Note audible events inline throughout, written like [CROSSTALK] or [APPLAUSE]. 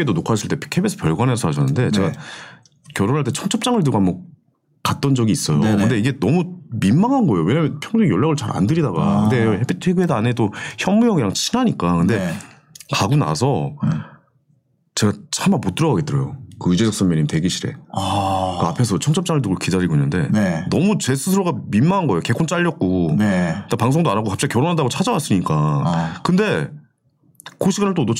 그 해피투게더 녹화하실 때 KBS 별관에서 하셨는데 제가 네. 결혼할 때 청첩장을 들고 한번 갔던 적이 있어요. 네네. 근데 이게 너무 민망한 거예요. 왜냐면 평소에 연락을 잘 안 드리다가. 아. 근데 해피투게더 안에도 현무 형이랑 친하니까. 근데 네. 가고 나서 음. 제가 차마 못 들어가겠더라고요. 그 유재석 선배님 대기실에. 그 아. 앞에서 청첩장을 들고 기다리고 있는데 네. 너무 제 스스로가 민망한 거예요. 개콘 잘렸고. 네. 방송도 안 하고 갑자기 결혼한다고 찾아왔으니까. 아. 근데 그 시간을 또 놓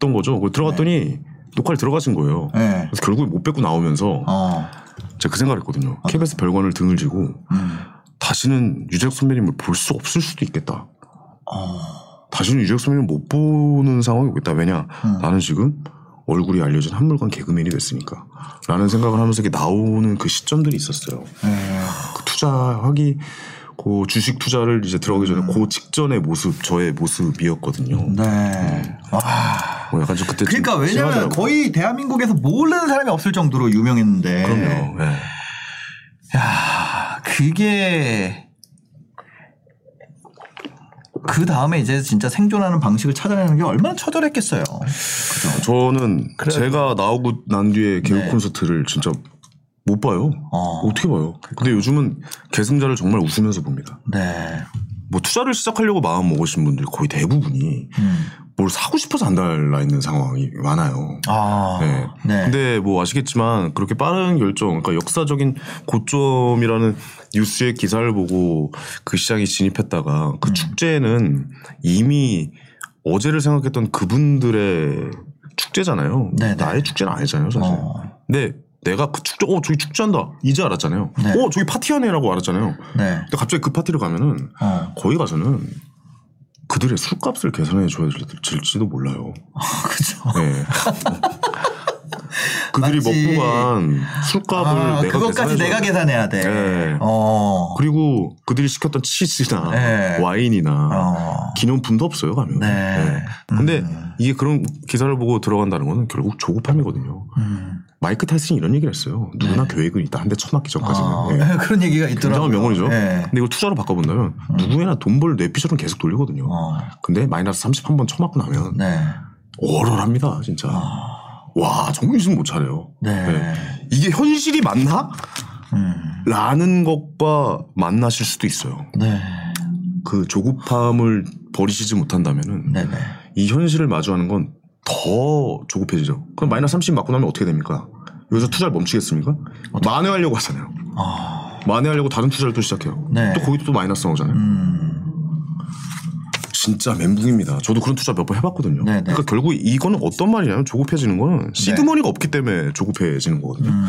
쳤던 거죠. 그 들어갔더니 녹화를 들어가신 거예요. 네. 그래서 결국에 못 뵙고 나오면서 어. 제가 그 생각을 했거든요. KBS 별관을 등을 지고 음. 다시는 유재석 선배님을 볼 수 없을 수도 있겠다. 어. 다시는 유재석 선배님을 못 보는 상황이 오겠다. 왜냐? 음. 나는 지금 얼굴이 알려진 한물간 개그맨이 됐으니까. 라는 생각을 하면서 이렇게 나오는 그 시점들이 있었어요. 네. 그 투자하기 그 주식 투자를 이제 들어가기 전에 그 직전의 모습 저의 모습이었거든요. 네. 와. 뭐 약간 좀 그때 좀 그러니까 왜냐면 심하더라고요. 거의 대한민국에서 모르는 사람이 없을 정도로 유명했는데. 그럼요. 예. 야, 그게 그 다음에 이제 진짜 생존하는 방식을 찾아내는 게 얼마나 처절했겠어요. 그죠? 저는 그래- 제가 나오고 난 뒤에 개그 네. 콘서트를 진짜 못 봐요. 어. 어떻게 봐요? 근데 요즘은 계승자를 정말 웃으면서 봅니다. 네. 뭐 투자를 시작하려고 마음 먹으신 분들 거의 대부분이 음. 뭘 사고 싶어서 안 달라 있는 상황이 많아요. 아. 네. 네. 근데 뭐 아시겠지만 그렇게 빠른 결정, 그러니까 역사적인 고점이라는 뉴스의 기사를 보고 그 시장에 진입했다가 그 음. 축제는 이미 어제를 생각했던 그분들의 축제잖아요. 네네. 나의 축제는 아니잖아요, 사실. 어. 근데 내가 그 축제, 어, 저기 축제한다. 이제 알았잖아요. 네. 어, 저기 파티하네라고 알았잖아요. 네. 근데 갑자기 그 파티를 가면은 어. 거기 가서는 그들의 술값을 계산해 줘야 될지도 몰라요. 그죠. 네. [LAUGHS] 그들이 맞지. 먹고 간 술값을 아, 내가 그것까지 내가 돼. 계산해야 돼. 네. 어. 그리고 그들이 시켰던 치즈나 네. 와인이나 어. 기념품도 없어요 가면. 네. 근데 음. 이게 그런 기사를 보고 들어간다는 거는 결국 조급함이거든요. 음. 마이크 타이슨이 이런 얘기를 했어요. 누구나 계획은 있다. 한 대 쳐맞기 전까지는. 아, 예. 그런 얘기가 있더라고요. 굉장한 명언이죠. 네. 근데 이걸 투자로 바꿔본다면 누구나 돈 벌 뇌피셜은 계속 돌리거든요. 어. 근데 마이너스 30 한 번 쳐맞고 나면 네. 얼얼합니다, 진짜. 와, 정신 못 차려요. 네. 네. 이게 현실이 맞나? 음. 라는 것과 만나실 수도 있어요. 네. 그 조급함을 버리시지 못한다면은 네네. 이 현실을 마주하는 건 더 조급해지죠. 그럼 마이너스 30 맞고 나면 어떻게 됩니까? 여기서 투자를 멈추겠습니까? 만회하려고 하잖아요. 아. 만회하려고 다른 투자를 또 시작해요. 네. 또 거기도 또 마이너스 나오잖아요. 음. 진짜 멘붕입니다. 저도 그런 투자 몇 번 해봤거든요. 네네. 그러니까 결국 이거는 어떤 말이냐면 조급해지는 거는 시드머니가 없기 때문에 조급해지는 거거든요. 음.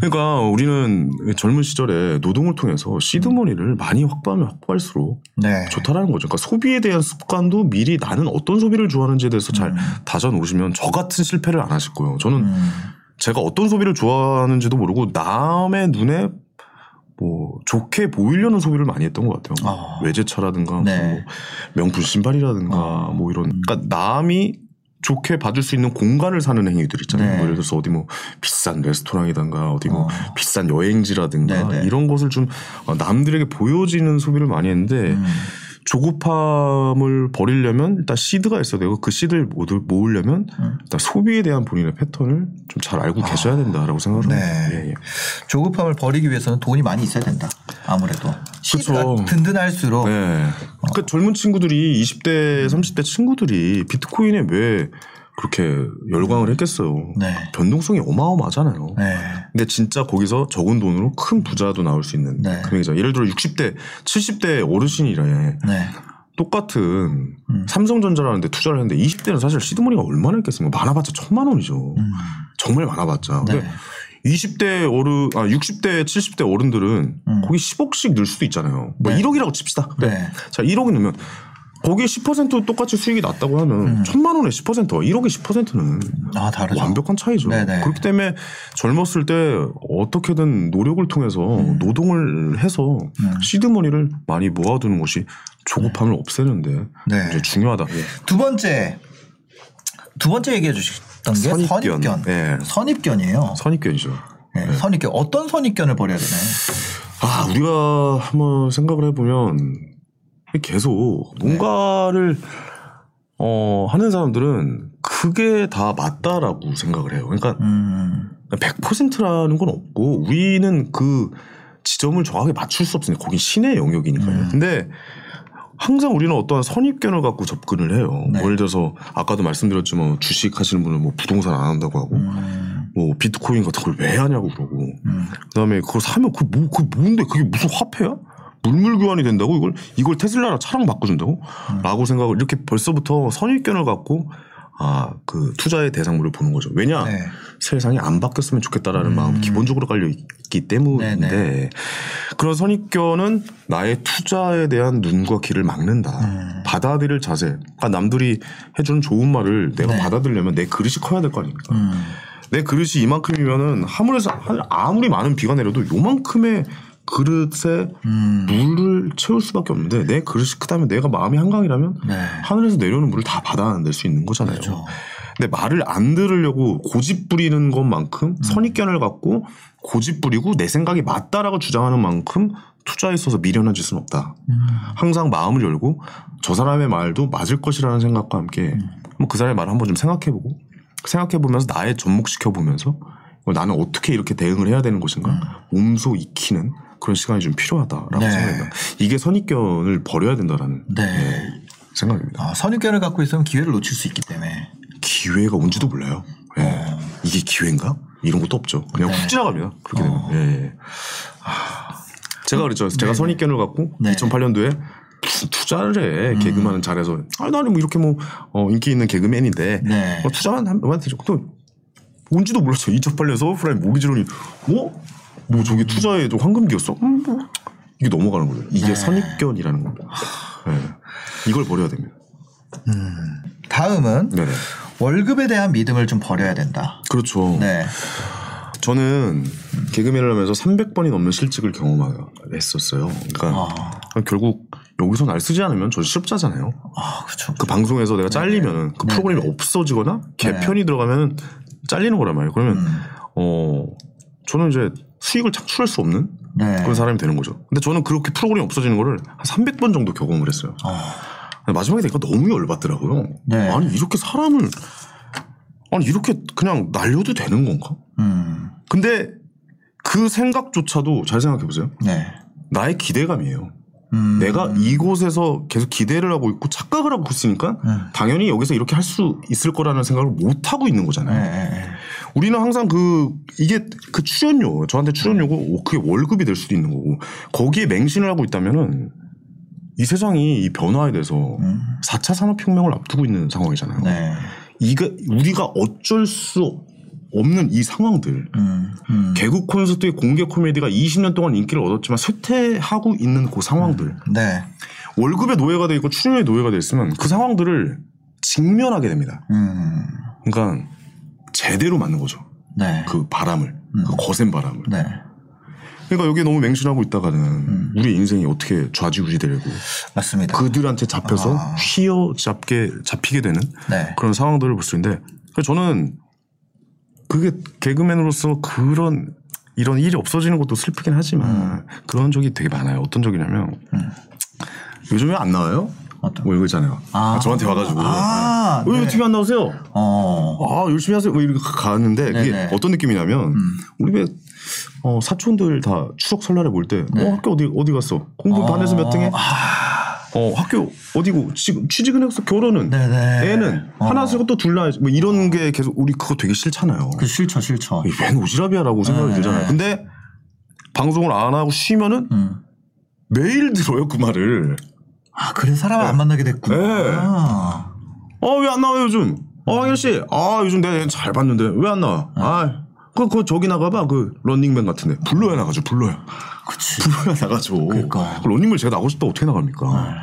그러니까 우리는 젊은 시절에 노동을 통해서 시드머니를 많이 확보하면 확보할수록 네. 좋다라는 거죠. 그러니까 소비에 대한 습관도 미리 나는 어떤 소비를 좋아하는지에 대해서 잘 음. 다져 놓으시면 저 같은 실패를 안 하실 거예요. 저는 음. 제가 어떤 소비를 좋아하는지도 모르고 남의 눈에 뭐 좋게 보이려는 소비를 많이 했던 것 같아요. 아. 외제차라든가 네. 뭐 명품 신발이라든가 아. 뭐 이런 그러니까 남이 좋게 봐줄 수 있는 공간을 사는 행위들 있잖아요. 네. 뭐 예를 들어서 어디 뭐 비싼 레스토랑이든가 어디 뭐 어. 비싼 여행지라든가 네네. 이런 것을 좀 어, 남들에게 보여지는 소비를 많이 했는데 음. 조급함을 버리려면 일단 시드가 있어야 되고 그 시드를 모두 모으려면 음. 일단 소비에 대한 본인의 패턴을 좀 잘 알고 계셔야 된다라고 생각을 네. 합니다. 예, 예. 조급함을 버리기 위해서는 돈이 많이 있어야 된다. 아무래도. 시드가 그쵸. 든든할수록. 네. 그 젊은 친구들이 20대, 30대 친구들이 비트코인에 왜 그렇게 열광을 했겠어요. 네. 변동성이 어마어마하잖아요. 네. 근데 진짜 거기서 적은 돈으로 큰 부자도 나올 수 있는 네. 금액이죠. 예를 들어 60대, 70대 어르신이래. 네. 똑같은 음. 삼성전자라는데 투자를 했는데 20대는 사실 시드머니가 얼마나 있겠습니까? 많아봤자 천만 원이죠. 음. 정말 많아봤자. 근데 네. 20대 어른, 아, 60대, 70대 어른들은 음. 거기 10억씩 넣을 수도 있잖아요. 뭐 네. 1억이라고 칩시다. 네. 자, 1억이 넣으면 거기에 10% 똑같이 수익이 났다고 하면 천만 원에 10% 1억에 10%는 아 다르죠. 완벽한 차이죠. 네네. 그렇기 때문에 젊었을 때 어떻게든 노력을 통해서 음. 노동을 해서 시드머니를 많이 모아두는 것이 조급함을 없애는데 네. 이제 중요하다. 두 번째 두 번째 얘기해 주셨던 게 선입견. 선입견. 네. 선입견이에요. 선입견이죠. 네, 선입견 어떤 선입견을 버려야 되나요? 아, 우리가 한번 생각을 해보면 계속 뭔가를 어, 하는 사람들은 그게 다 맞다라고 생각을 해요. 그러니까 음, 100%라는 건 없고 우리는 그 지점을 정확하게 맞출 수 없으니까 거긴 신의 영역이니까요. 음. 근데 항상 우리는 어떠한 선입견을 갖고 접근을 해요. 네. 뭐 예를 들어서 아까도 말씀드렸지만 주식 하시는 분은 뭐 부동산 안 한다고 하고 음, 뭐 비트코인 같은 걸 왜 하냐고 그러고 그다음에 그걸 사면 그뭐 그 뭔데 그게 무슨 화폐야? 물물 교환이 된다고 이걸 이걸 테슬라랑 차랑 바꿔준다고? 음. 라고 생각을 이렇게 벌써부터 선입견을 갖고 아 그 투자의 대상물을 보는 거죠. 왜냐 네. 세상이 안 바뀌었으면 좋겠다라는 마음 이 기본적으로 깔려 있기 때문인데 음. 네네. 그런 선입견은 나의 투자에 대한 눈과 귀를 막는다. 음. 받아들일 자세. 그러니까 남들이 해주는 좋은 말을 내가 네. 받아들려면 내 그릇이 커야 될 거 아닙니까? 음, 내 그릇이 이만큼이면은 아무리 아무리 많은 비가 내려도 요만큼의 그릇에 음. 물을 채울 수밖에 없는데 내 그릇이 크다면 내가 마음이 한강이라면 네. 하늘에서 내려오는 물을 다 받아낼 수 있는 거잖아요. 그렇죠. 근데 말을 안 들으려고 고집 부리는 것만큼 음. 선입견을 갖고 고집 부리고 내 생각이 맞다라고 주장하는 만큼 투자에 있어서 미련한 짓은 없다. 음. 항상 마음을 열고 저 사람의 말도 맞을 것이라는 생각과 함께 음. 그 사람의 말을 한번 좀 생각해보고 생각해보면서 나의 접목시켜보면서 나는 어떻게 이렇게 대응을 해야 되는 것인가 몸소 익히는 그런 시간이 좀 필요하다라고 음. 네. 생각합니다. 이게 선입견을 버려야 된다라는 네. 네, 생각입니다. 아, 선입견을 갖고 있으면 기회를 놓칠 수 있기 때문에. 기회가 온지도 몰라요. 예. 이게 기회인가? 이런 것도 없죠. 그냥 어. 네. 훅 지나갑니다. 그렇게 되면. 예, 예. 아, 제가 그랬죠. 제가 선입견을 갖고 네. 2008년도에 무슨 투자를 해. 개그만은 잘해서. 아, 나는 뭐 이렇게 뭐, 어, 인기 있는 개그맨인데. 네. 뭐 투자만 하면 되죠. 또, 뭔지도 몰랐어요. 2008년 서브프라임 모기지론이, 뭐? 뭐 저기 투자에 좀 황금기였어? 음, 뭐. 이게 넘어가는 거예요. 이게 네. 선입견이라는 겁니다. 예. 이걸 버려야 됩니다. 다음은 네네. 월급에 대한 믿음을 좀 버려야 된다. 그렇죠. 네. 저는 개그맨을 하면서 300번이 넘는 실직을 경험했었어요. 그러니까 결국 여기서 날 쓰지 않으면 저 실업자잖아요. 아, 그렇죠. 그 방송에서 내가 잘리면은 그 프로그램이 없어지거나 개편이 들어가면 잘리는 거란 말이에요. 그러면 어 저는 이제 수익을 창출할 수 없는 네. 그런 사람이 되는 거죠. 근데 저는 그렇게 프로그램이 없어지는 거를 한 300번 정도 경험을 했어요. 근데 마지막에 되니까 너무 열받더라고요. 네. 아니 이렇게 사람을 아니 이렇게 그냥 날려도 되는 건가? 음. 근데 그 생각조차도 잘 생각해 보세요. 네. 나의 기대감이에요. 음. 내가 이곳에서 계속 기대를 하고 있고 착각을 하고 있으니까 음. 당연히 여기서 이렇게 할 수 있을 거라는 생각을 못 하고 있는 네, 거잖아요. 네, 네. 우리는 항상 그 이게 그 출연료 저한테 출연료고 오, 그게 월급이 될 수도 있는 거고 거기에 맹신을 하고 있다면은 이 세상이 이 변화에 대해서 음. 4차 산업혁명을 앞두고 있는 상황이잖아요. 네. 이가 우리가 어쩔 수 없는 이 상황들 음. 음. 개국 콘서트의 공개 코미디가 20년 동안 인기를 얻었지만 쇠퇴하고 있는 그 상황들 네. 월급의 노예가 돼 있고 출연의 노예가 돼 있으면 그 상황들을 직면하게 됩니다. 음. 그러니까 제대로 맞는 거죠. 네. 그 바람을 그 거센 바람을. 네. 그러니까 여기에 너무 맹신하고 있다가는 우리 인생이 어떻게 좌지우지 되고 맞습니다. 그들한테 잡혀서 아. 휘어잡게 잡히게 되는 네. 그런 상황들을 볼 수 있는데 그래서 저는 그게 개그맨으로서 그런 이런 일이 없어지는 것도 슬프긴 하지만 음. 그런 적이 되게 많아요. 어떤 적이냐면 요즘에 안 나와요? 어떤? 뭐 이거 있잖아요. 아. 저한테 와가지고 아, 왜 네. TV 안 나오세요? 어. 아 열심히 하세요. 뭐 이렇게 가는데 그게 네네. 음. 어떤 느낌이냐면 우리 배 어, 사촌들 다 추석 설날에 볼 때 어, 학교 어디 어디 갔어? 공부 반에서 몇 등해? 네. 아. 어 학교 어디고 지금 취직은 했어 결혼은 네네. 애는 어. 하나 쓰고 또 둘 낳아야지 뭐 이런 게 계속 우리 그거 되게 싫잖아요. 그 싫죠, 싫죠. 웬 오지랖이야라고 생각이 네. 들잖아요. 근데 방송을 안 하고 쉬면은 음. 매일 들어요 그 말을. 아, 그래 사람을 안 만나게 됐구나. 네. 아. 어왜 안 나와 요즘? 어 황현 씨, 아 요즘 내가 잘 봤는데 왜 안 나와? 아, 그, 그 저기 나가봐 그 런닝맨 같은데 불러야 나가죠 불러야. 그치. 불러야 나가죠. 그러니까. 그 런닝맨 제가 나가고 싶다 고 어떻게 나갑니까?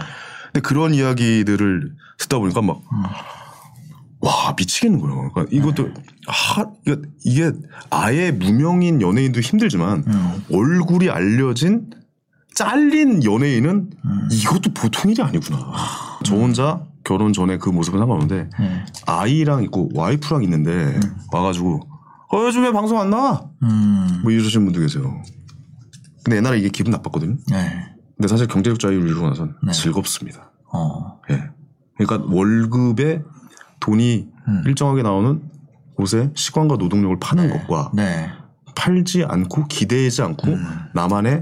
근데 그런 이야기들을 듣다 보니까 막, 와, 미치겠는 거예요. 그러니까 이것도, 하, 이게, 이게 아예 무명인 연예인도 힘들지만 얼굴이 알려진 잘린 연예인은 이것도 보통 일이 아니구나. 저 혼자 결혼 전에 그 모습은 상관없는데 네. 아이랑 있고 와이프랑 있는데 와가지고 어, 요즘 왜 방송 안 나와? 음. 뭐 이러시는 분도 계세요. 근데 옛날에 이게 기분 나빴거든요. 네. 근데 사실 경제적 자유를 이루고 나선 네. 즐겁습니다. 어. 예. 그러니까 월급에 돈이 음. 일정하게 나오는 곳에 시간과 노동력을 파는 것과 네. 팔지 않고 기대지 않고 음. 나만의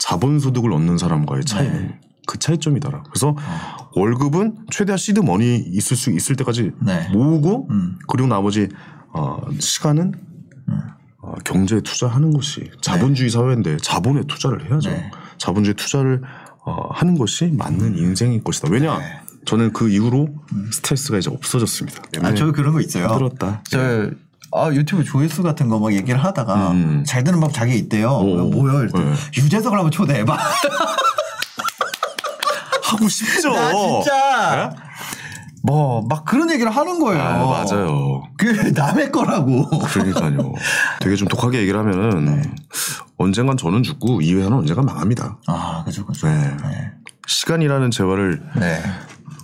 자본소득을 얻는 사람과의 차이는 네. 그 차이점이더라. 그래서 어. 월급은 최대한 시드 머니 있을 수 있을 때까지 네. 모으고 음. 그리고 나머지 어, 시간은 어, 경제에 투자하는 것이 자본주의 사회인데 자본에 투자를 해야죠. 네. 자본주의 투자를 어, 하는 것이 맞는 인생일 것이다. 왜냐? 네. 저는 그 이후로 스트레스가 이제 없어졌습니다. 아, 저 그런 거 있어요. 힘들었다. 저 아, 유튜브 조회수 같은 거 막 얘기를 하다가 음. 잘 되는 법 자기 있대요. 오. 뭐요? 이랬더니 네. 유재석을 한번 초대해봐. [LAUGHS] 하고 싶죠. 나 진짜 뭐막 그런 얘기를 하는 거예요. 아, 맞아요. 그 남의 거라고. 그러니까요. 되게 좀 독하게 얘기를 하면은 네. 언젠간 저는 죽고 이 회사는 언젠간 망합니다. 아, 그죠, 그죠. 네. 네. 시간이라는 재화를 네.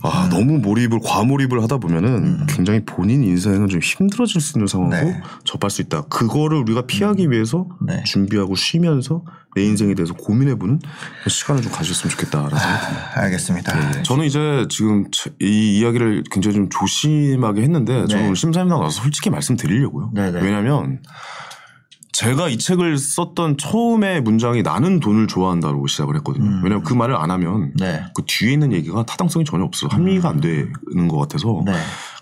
아, 너무 몰입을 과몰입을 하다 보면은 굉장히 본인 인생은 좀 힘들어질 수 있는 상황으로 네. 접할 수 있다. 그거를 우리가 피하기 위해서 네. 준비하고 쉬면서 내 인생에 대해서 고민해보는 시간을 좀 가졌으면 좋겠다라는 생각이 듭니다. 알겠습니다. 네. 저는 이제 지금 이 이야기를 굉장히 좀 조심하게 했는데 저는 네. 심사임당 나서 솔직히 말씀드리려고요. 네네. 왜냐하면 제가 이 책을 썼던 처음에 문장이 나는 돈을 좋아한다고 시작을 했거든요. 왜냐하면 그 말을 안 하면 음. 네. 그 뒤에 있는 얘기가 타당성이 전혀 없어요. 합리가 안 되는 것 같아서. 네.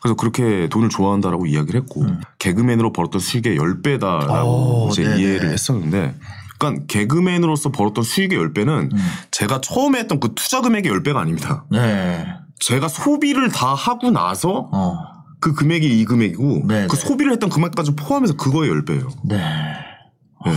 그래서 그렇게 돈을 좋아한다라고 이야기를 했고 개그맨으로 벌었던 수익의 10배다라고 오, 이제 네네. 이해를 했었는데 그러니까 개그맨으로서 벌었던 수익의 10배는 제가 처음에 했던 그 투자 금액의 10배가 아닙니다. 네. 제가 소비를 다 하고 나서 어. 그 금액이 이 금액이고 네네. 그 소비를 했던 금액까지 포함해서 그거의 10배예요. 네. 네.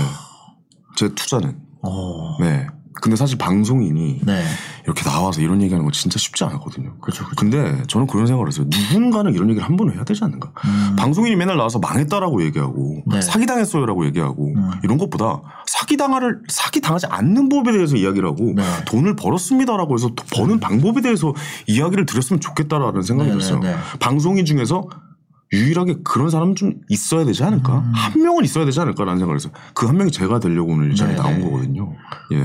제 투자는. 어. 네. 근데 사실 방송인이 네. 이렇게 나와서 이런 얘기하는 거 진짜 쉽지 않았거든요. 그렇죠. 근데 저는 그런 생각을 했어요. 누군가는 이런 얘기를 한 번은 해야 되지 않는가. 방송인이 맨날 나와서 망했다라고 얘기하고 음. 네. 사기당했어요라고 얘기하고 음. 이런 것보다 사기당할 사기당하지 않는 법에 대해서 이야기를 하고 네. 돈을 벌었습니다라고 해서 더 버는 방법에 대해서 이야기를 드렸으면 좋겠다라는 생각이 네, 들었어요. 네, 네. 방송인 중에서 유일하게 그런 사람 좀 있어야 되지 않을까? 음. 한 명은 있어야 되지 않을까라는 생각을 했어요. 그 한 명이 제가 되려고 오늘 이 자리에 네, 나온 네. 거거든요. 예.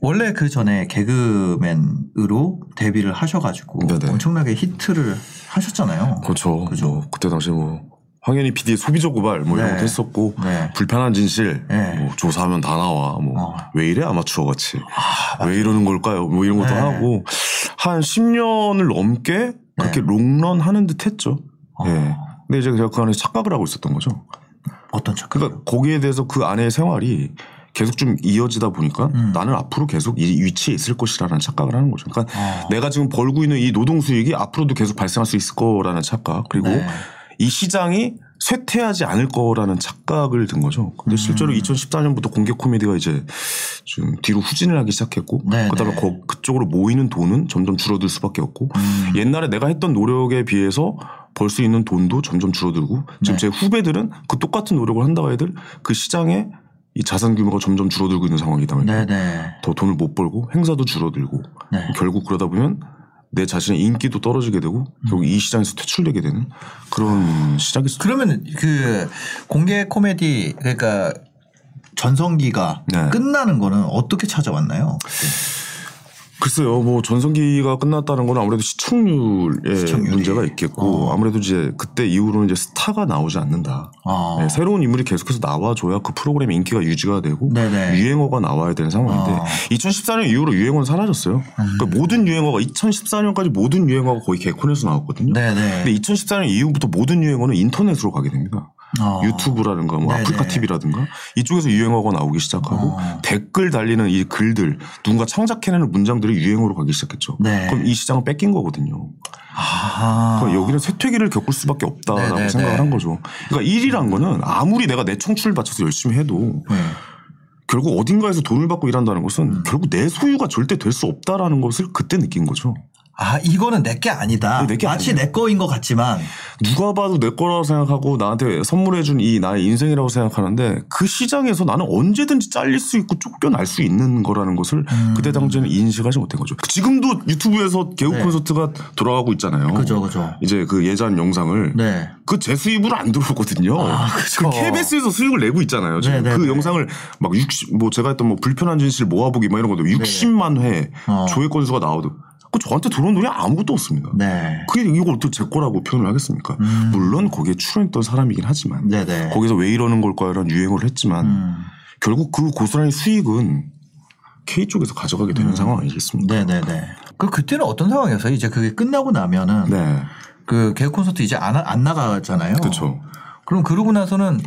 원래 그 전에 개그맨으로 데뷔를 하셔가지고 네네. 엄청나게 히트를 하셨잖아요. 그렇죠. 그죠. 뭐 그때 당시 뭐 황현희 PD의 소비적 고발 뭐 이런 네. 것도 했었고 네. 불편한 진실 네. 뭐 조사하면 다 나와 뭐 어. 왜 이래 아마추어 같이 왜 이러는 걸까요? 뭐 이런 것도 네. 하고 한 10년을 넘게 그렇게 롱런 하는 듯 했죠. 어. 예. 근데 이제 제가 그 안에 착각을 하고 있었던 거죠. 어떤 척? 그러니까 거기에 대해서 그 안의 생활이 계속 좀 이어지다 보니까 음. 나는 앞으로 계속 이 위치에 있을 것이라는 착각을 하는 거죠. 그러니까 어. 내가 지금 벌고 있는 이 노동 수익이 앞으로도 계속 발생할 수 있을 거라는 착각 그리고 네. 이 시장이 쇠퇴하지 않을 거라는 착각을 든 거죠. 음. 근데 실제로 2014년부터 공개 코미디가 이제 좀 뒤로 후진을 하기 시작했고 네, 그다음에 네. 거- 그쪽으로 모이는 돈은 점점 줄어들 수밖에 없고 음. 옛날에 내가 했던 노력에 비해서 벌 수 있는 돈도 점점 줄어들고 지금 네. 제 후배들은 그 똑같은 노력을 한다고 해들 그 시장에 이 자산 규모가 점점 줄어들고 있는 상황이다 보니까 네네. 더 돈을 못 벌고 행사도 줄어들고 네. 결국 그러다 보면 내 자신의 인기도 떨어지게 되고 결국 이 시장에서 퇴출되게 되는 그런 시작이 있어요. 그러면 그 공개 코미디 그러니까 전성기가 네. 끝나는 거는 어떻게 찾아왔나요? 글쎄요, 뭐 전성기가 끝났다는 건 아무래도 시청률에 시청률이. 문제가 있겠고 어. 아무래도 이제 그때 이후로는 이제 스타가 나오지 않는다. 아. 네, 새로운 인물이 계속해서 나와줘야 그 프로그램의 인기가 유지가 되고 네네. 유행어가 나와야 되는 상황인데 어. 2014년 이후로 유행어는 사라졌어요. 음. 그러니까 모든 유행어가 2014년까지 모든 유행어가 거의 개콘에서 나왔거든요. 네네. 근데 2014년 이후부터 모든 유행어는 인터넷으로 가게 됩니다. 어. 유튜브라든가 뭐 네네. 아프리카 TV라든가 이쪽에서 유행어가 나오기 시작하고 어. 댓글 달리는 이 글들 누군가 창작해내는 문장들이 유행어로 가기 시작했죠. 네. 그럼 이 시장은 뺏긴 거거든요. 아. 그러니까 여기는 쇠퇴기를 겪을 수밖에 없다라고 네네네. 생각을 한 거죠. 그러니까 일이란 거는 아무리 내가 내 청춘을 바쳐서 열심히 해도 네. 결국 어딘가에서 돈을 받고 일한다는 것은 음. 결국 내 소유가 절대 될 수 없다라는 것을 그때 느낀 거죠. 아 이거는 내 게 아니다. 네, 내게 마치 아니에요. 내 거인 것 같지만 누가 봐도 내 거라고 생각하고 나한테 선물해준 이 나의 인생이라고 생각하는데 그 시장에서 나는 언제든지 잘릴 수 있고 쫓겨날 수 있는 거라는 것을 음. 그때 당시에는 인식하지 못한 거죠. 지금도 유튜브에서 개국 네. 콘서트가 돌아가고 있잖아요. 그죠 그죠. 이제 그 예전 영상을 네. 그제 수입으로 안 들어오거든요. 아, 그죠. 그 KBS에서 수익을 내고 있잖아요. 지금 네, 네, 그 네. 영상을 막 60, 뭐 제가 했던 뭐 불편한 진실 모아보기 막 이런 것도 60만 회 어. 조회 건수가 나오도 그 저한테 들어온 돈이 아무것도 없습니다. 네. 그게 이걸 또 제 거라고 표현을 하겠습니까? 물론 거기에 출연했던 사람이긴 하지만 음. 네네. 거기서 왜 이러는 걸까 이런 유행을 했지만 음. 결국 그 고스란히 수익은 K 쪽에서 가져가게 음. 되는 상황 아니겠습니까? 네네네. 그 그때는 어떤 상황이었어요? 이제 그게 끝나고 나면은 네. 그 개국 콘서트 이제 안, 안 나가잖아요. 그렇죠. 그럼 그러고 나서는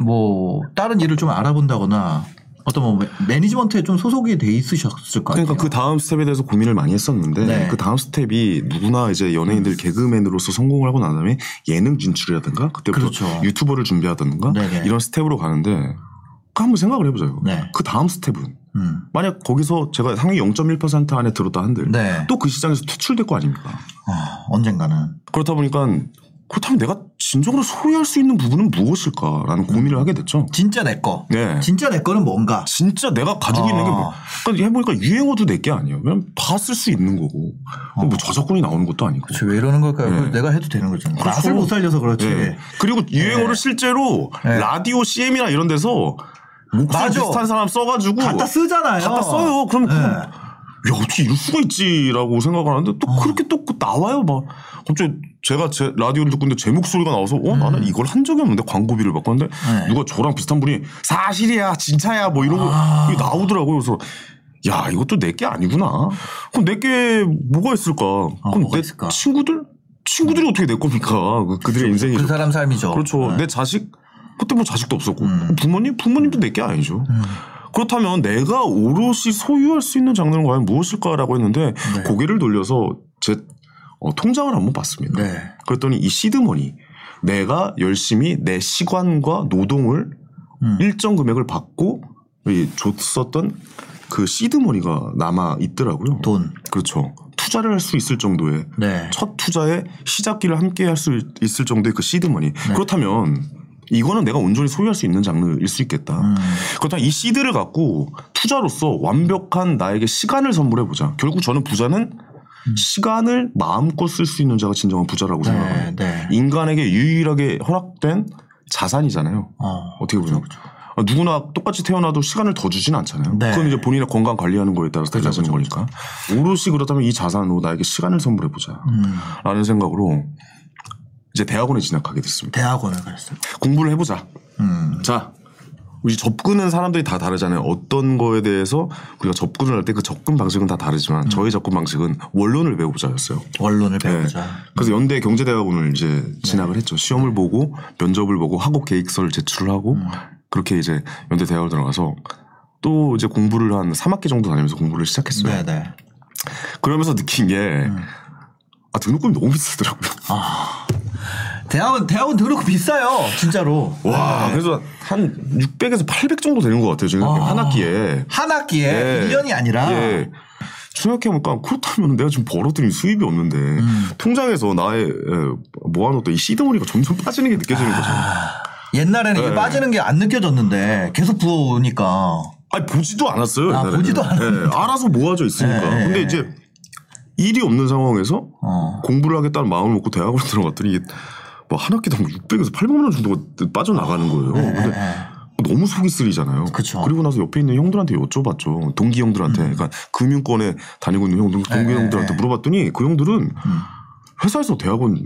뭐 다른 일을 좀 알아본다거나 어떤 뭐 매- 매니지먼트에 좀 소속이 돼 있으셨을 것 같아요. 그러니까 그 다음 스텝에 대해서 고민을 많이 했었는데 네. 그 다음 스텝이 누구나 이제 연예인들 개그맨으로서 성공을 하고 난 다음에 예능 진출이라든가 그때부터 그렇죠. 유튜버를 준비하든가 네네. 이런 스텝으로 가는데 그 한번 생각을 해보자요. 네. 그 다음 스텝은 음. 만약 거기서 제가 상위 0.1% 안에 들었다 한들 네. 또그 시장에서 퇴출될 거 아닙니까? 어, 언젠가는. 그렇다 보니까 그렇다면 내가 진정으로 소유할 수 있는 부분은 무엇일까라는 고민을 하게 됐죠. 진짜 내 거. 네. 진짜 내 거는 뭔가. 진짜 내가 가지고 아. 있는 게 뭐. 그러니까 해보니까 유행어도 내 게 아니에요. 그냥 다쓸 수 있는 거고. 뭐 저작권이 나오는 것도 아니고. 그치, 왜 이러는 걸까요? 네. 내가 해도 되는 거잖아요. 그렇죠. 맛을 못 살려서 그렇지. 네. 그리고 유행어를 네. 실제로 네. 라디오 CM이나 이런 데서 목소리. 비슷한 사람 써가지고 갖다 쓰잖아요. 갖다 써요. 그럼 네. 야 어떻게 이럴 수가 있지라고 생각을 하는데 또 그렇게 또 나와요 막 갑자기 제가 제 라디오를 듣고 있는데 제 목소리가 나와서 어 나는 이걸 한 적이 없는데 광고비를 받고 하는데 네. 누가 저랑 비슷한 분이 사실이야 진짜야 뭐 이러고 아. 나오더라고요 그래서 야 이것도 내게 아니구나 그럼 내게 뭐가 있을까 아, 그럼 뭐가 내 있을까? 친구들 친구들이 어떻게 내 겁니까 그- 그들의 인생이죠 그 사람 삶이죠. 그렇죠. 네. 내 자식 그때 뭐 자식도 없었고 음. 부모님 부모님도 내게 아니죠. 그렇다면 내가 오롯이 소유할 수 있는 장르는 과연 무엇일까라고 했는데 네. 고개를 돌려서 제 어, 통장을 한번 봤습니다. 네. 그랬더니 이 시드머니 내가 열심히 내 시간과 노동을 음. 일정 금액을 받고 이 줬었던 그 시드머니가 남아 있더라고요. 돈. 그렇죠. 투자를 할 수 있을 정도의 네. 첫 투자의 시작기를 함께 할 수 있을 정도의 그 시드머니. 네. 그렇다면 이거는 내가 온전히 소유할 수 있는 장르일 수 있겠다. 음. 그렇다면 이 시드를 갖고 투자로서 완벽한 나에게 시간을 선물해 보자. 결국 저는 부자는 시간을 마음껏 쓸 수 있는 자가 진정한 부자라고. 네. 네. 인간에게 유일하게 허락된 자산이잖아요. 어. 어떻게 보면. 아, 누구나 똑같이 태어나도 시간을 더 주진 않잖아요. 네. 그건 이제 본인의 건강 관리하는 거에 따라서 달라지는 그죠, 거니까. 오롯이 그렇다면 이 자산으로 나에게 시간을 선물해 보자. 음. 라는 생각으로 이제 대학원에 진학하게 됐습니다. 대학원을 갔어요. 공부를 해보자. 음. 자, 우리 접근은 사람들이 다 다르잖아요. 어떤 거에 대해서 우리가 접근을 할 때 그 접근 방식은 다 음. 다르지만 저의 접근 방식은 원론을 배워보자였어요. 원론을 네. 배우자. 그래서 연대 경제대학원을 이제 네. 진학을 했죠. 시험을 보고 면접을 보고 학업 계획서를 제출을 하고 음. 그렇게 이제 연대 대학을 들어가서 또 이제 공부를 한 3학기 정도 다니면서 공부를 시작했어요. 네, 네. 그러면서 느낀 게 음. 아, 등록금이 너무 비싸더라고요. 대학원 대학원 등록 비싸요, 진짜로. 와, 그래서 한 600에서 800 정도 되는 것 같아요. 지금 아. 한 학기에. 한 학기에 예. 1년이 아니라 예. 생각해보니까 그렇다면 내가 지금 벌어들인 수입이 없는데 음. 통장에서 나의 에, 모아놓던 이 시드머니가 점점 빠지는 게 느껴지는 거죠. 옛날에는 이게 네. 빠지는 게 안 느껴졌는데 계속 부어오니까 아니 보지도 않았어요. 아, 옛날에는. 보지도 않았는데. 예, 알아서 모아져 있으니까. 예, 예, 근데 예. 이제 일이 없는 상황에서 어. 공부를 하겠다는 마음을 먹고 대학원에 [LAUGHS] 들어갔더니 이게 뭐 한 학기당 600에서 800만 원 정도가 빠져나가는 거예요. 예, 근데 예. 너무 속이 쓰리잖아요. 그쵸. 리고 나서 옆에 있는 형들한테 여쭤봤죠. 동기 형들한테. 그러니까 금융권에 다니고 있는 형들, 동기 예, 형들한테 예. 물어봤더니 그 형들은 음. 회사에서 대학원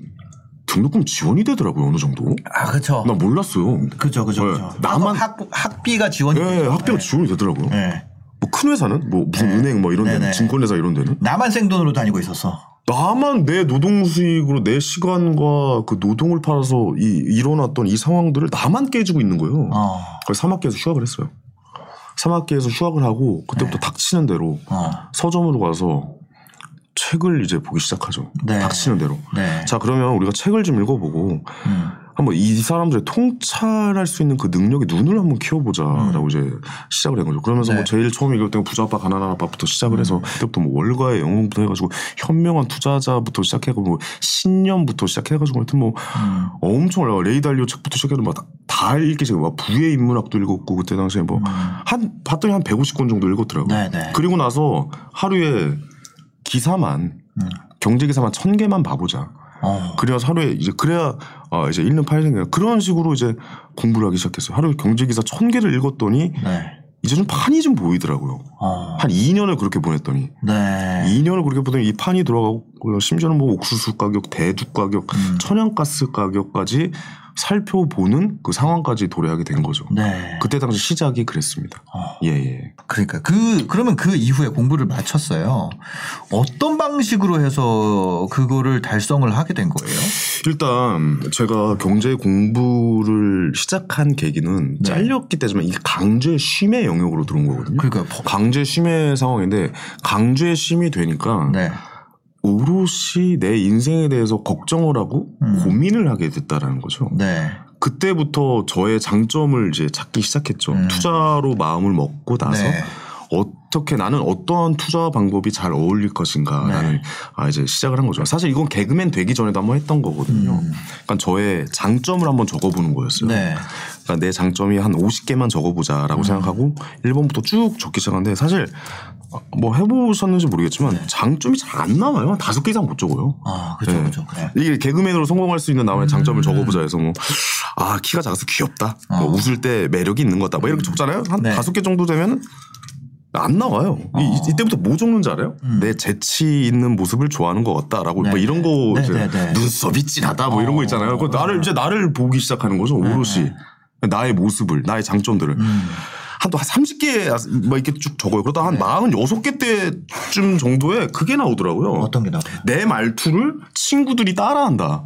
등록금 지원이 되더라고요. 어느 정도. 아, 그렇죠. 나 몰랐어요. 그죠, 네. 그죠. 나만- 학, 학비가 지원이 예. 학비가 네. 지원이 되더라고요. 네. 뭐큰 회사는 뭐 무슨 은행 뭐 이런 데는. 증권회사 이런 데는 나만 생돈으로 다니고 있었어. 나만 내 노동 수익으로 내 시간과 그 노동을 팔아서 이 일어났던 이 상황들을 나만 깨지고 있는 거예요. 어. 그래서 3학기에서 휴학을 했어요. 3학기에서 휴학을 하고 그때부터 닥치는 대로 어. 서점으로 가서 책을 이제 보기 시작하죠. 네. 닥치는 대로. 네. 자 그러면 우리가 책을 좀 읽어보고 음. 한번 이 사람들의 통찰할 수 있는 그 능력의 눈을 한번 키워보자라고 이제 시작을 한 거죠. 그러면서 네. 뭐 제일 이럴 때 부자 아빠 가난한 아빠부터 시작을 해서 그때부터 뭐 월가의 영웅부터 해가지고 현명한 투자자부터 시작해가지고 뭐 신념부터 시작해가지고 하여튼 뭐 엄청 올라가 레이달리오 책부터 시작해서 막다 읽기 시작해 막 부의 인문학도 읽었고 그때 당시에 뭐 한 봤더니 한 150권 정도 읽었더라고요. 네, 네. 그리고 나서 하루에 기사만 경제 기사만 천 개만 봐보자. 어. 그래야 하루에 이제 그래야 아 이제 읽는 파일 생겨 그런 식으로 이제 공부를 하기 시작했어요. 하루에 경제 기사 천 개를 읽었더니 네. 이제 좀 판이 좀 보이더라고요. 어. 한 2년을 그렇게 보냈더니 네. 2년을 그렇게 보더니 이 판이 들어가고 심지어는 뭐 옥수수 가격, 대두 가격, 음. 천연가스 가격까지 살펴보는 그 상황까지 도래하게 된 거죠. 네. 그때 당시 시작이 그랬습니다. 어. 예, 예. 그러니까 그 그러면 그 이후에 공부를 마쳤어요. 어떤 방식으로 해서 그거를 달성을 하게 된 거예요? 일단 제가 경제 공부를 시작한 계기는 네. 잘렸기 때문에 이 강제 쉼의 영역으로 들어온 거거든요. 그러니까 버- 강제 쉼의 상황인데 강제 쉼이 되니까 네. 오롯이 내 인생에 대해서 걱정을 하고 음. 고민을 하게 됐다라는 거죠. 네. 그때부터 저의 장점을 이제 찾기 시작했죠. 음. 투자로 마음을 먹고 나서 네. 어 떻게 나는 어떠한 투자 방법이 잘 어울릴 것인가라는 네. 아 이제 시작을 한 거죠. 사실 이건 개그맨 되기 전에도 한번 했던 거거든요. 음. 그러니까 저의 장점을 한번 적어보는 거였어요. 네. 그러니까 내 장점이 한 50개만 적어보자라고 음. 생각하고 1번부터 쭉 적기 시작하는데 사실 뭐 해보셨는지 모르겠지만 네. 장점이 잘 안 나와요. 한 다섯 개 이상 못 적어요. 아, 그렇죠. 네. 그렇죠. 네. 이게 개그맨으로 성공할 수 있는 나만의 장점을 음. 적어보자 해서 뭐, 아, 키가 작아서 귀엽다. 뭐 어. 웃을 때 매력이 있는 것 같다. 뭐 이렇게 적잖아요. 한 네. 다섯 개 정도 되면 안 나와요. 이, 이때부터 뭐 적는지 알아요? 음. 내 재치 있는 모습을 좋아하는 것 같다라고 네. 뭐 이런 거 네, 이제 네, 네. 눈썹이 진하다 뭐 이런 거 있잖아요. 그 나를 이제 나를 보기 시작하는 거죠. 오롯이. 나의 모습을, 나의 장점들을. 음. 한또 한 30개 뭐 이렇게 쭉 적어요. 그러다 한 네. 46개 때쯤 정도에 그게 나오더라고요. 어떤 게 나와요? 내 말투를 친구들이 따라한다.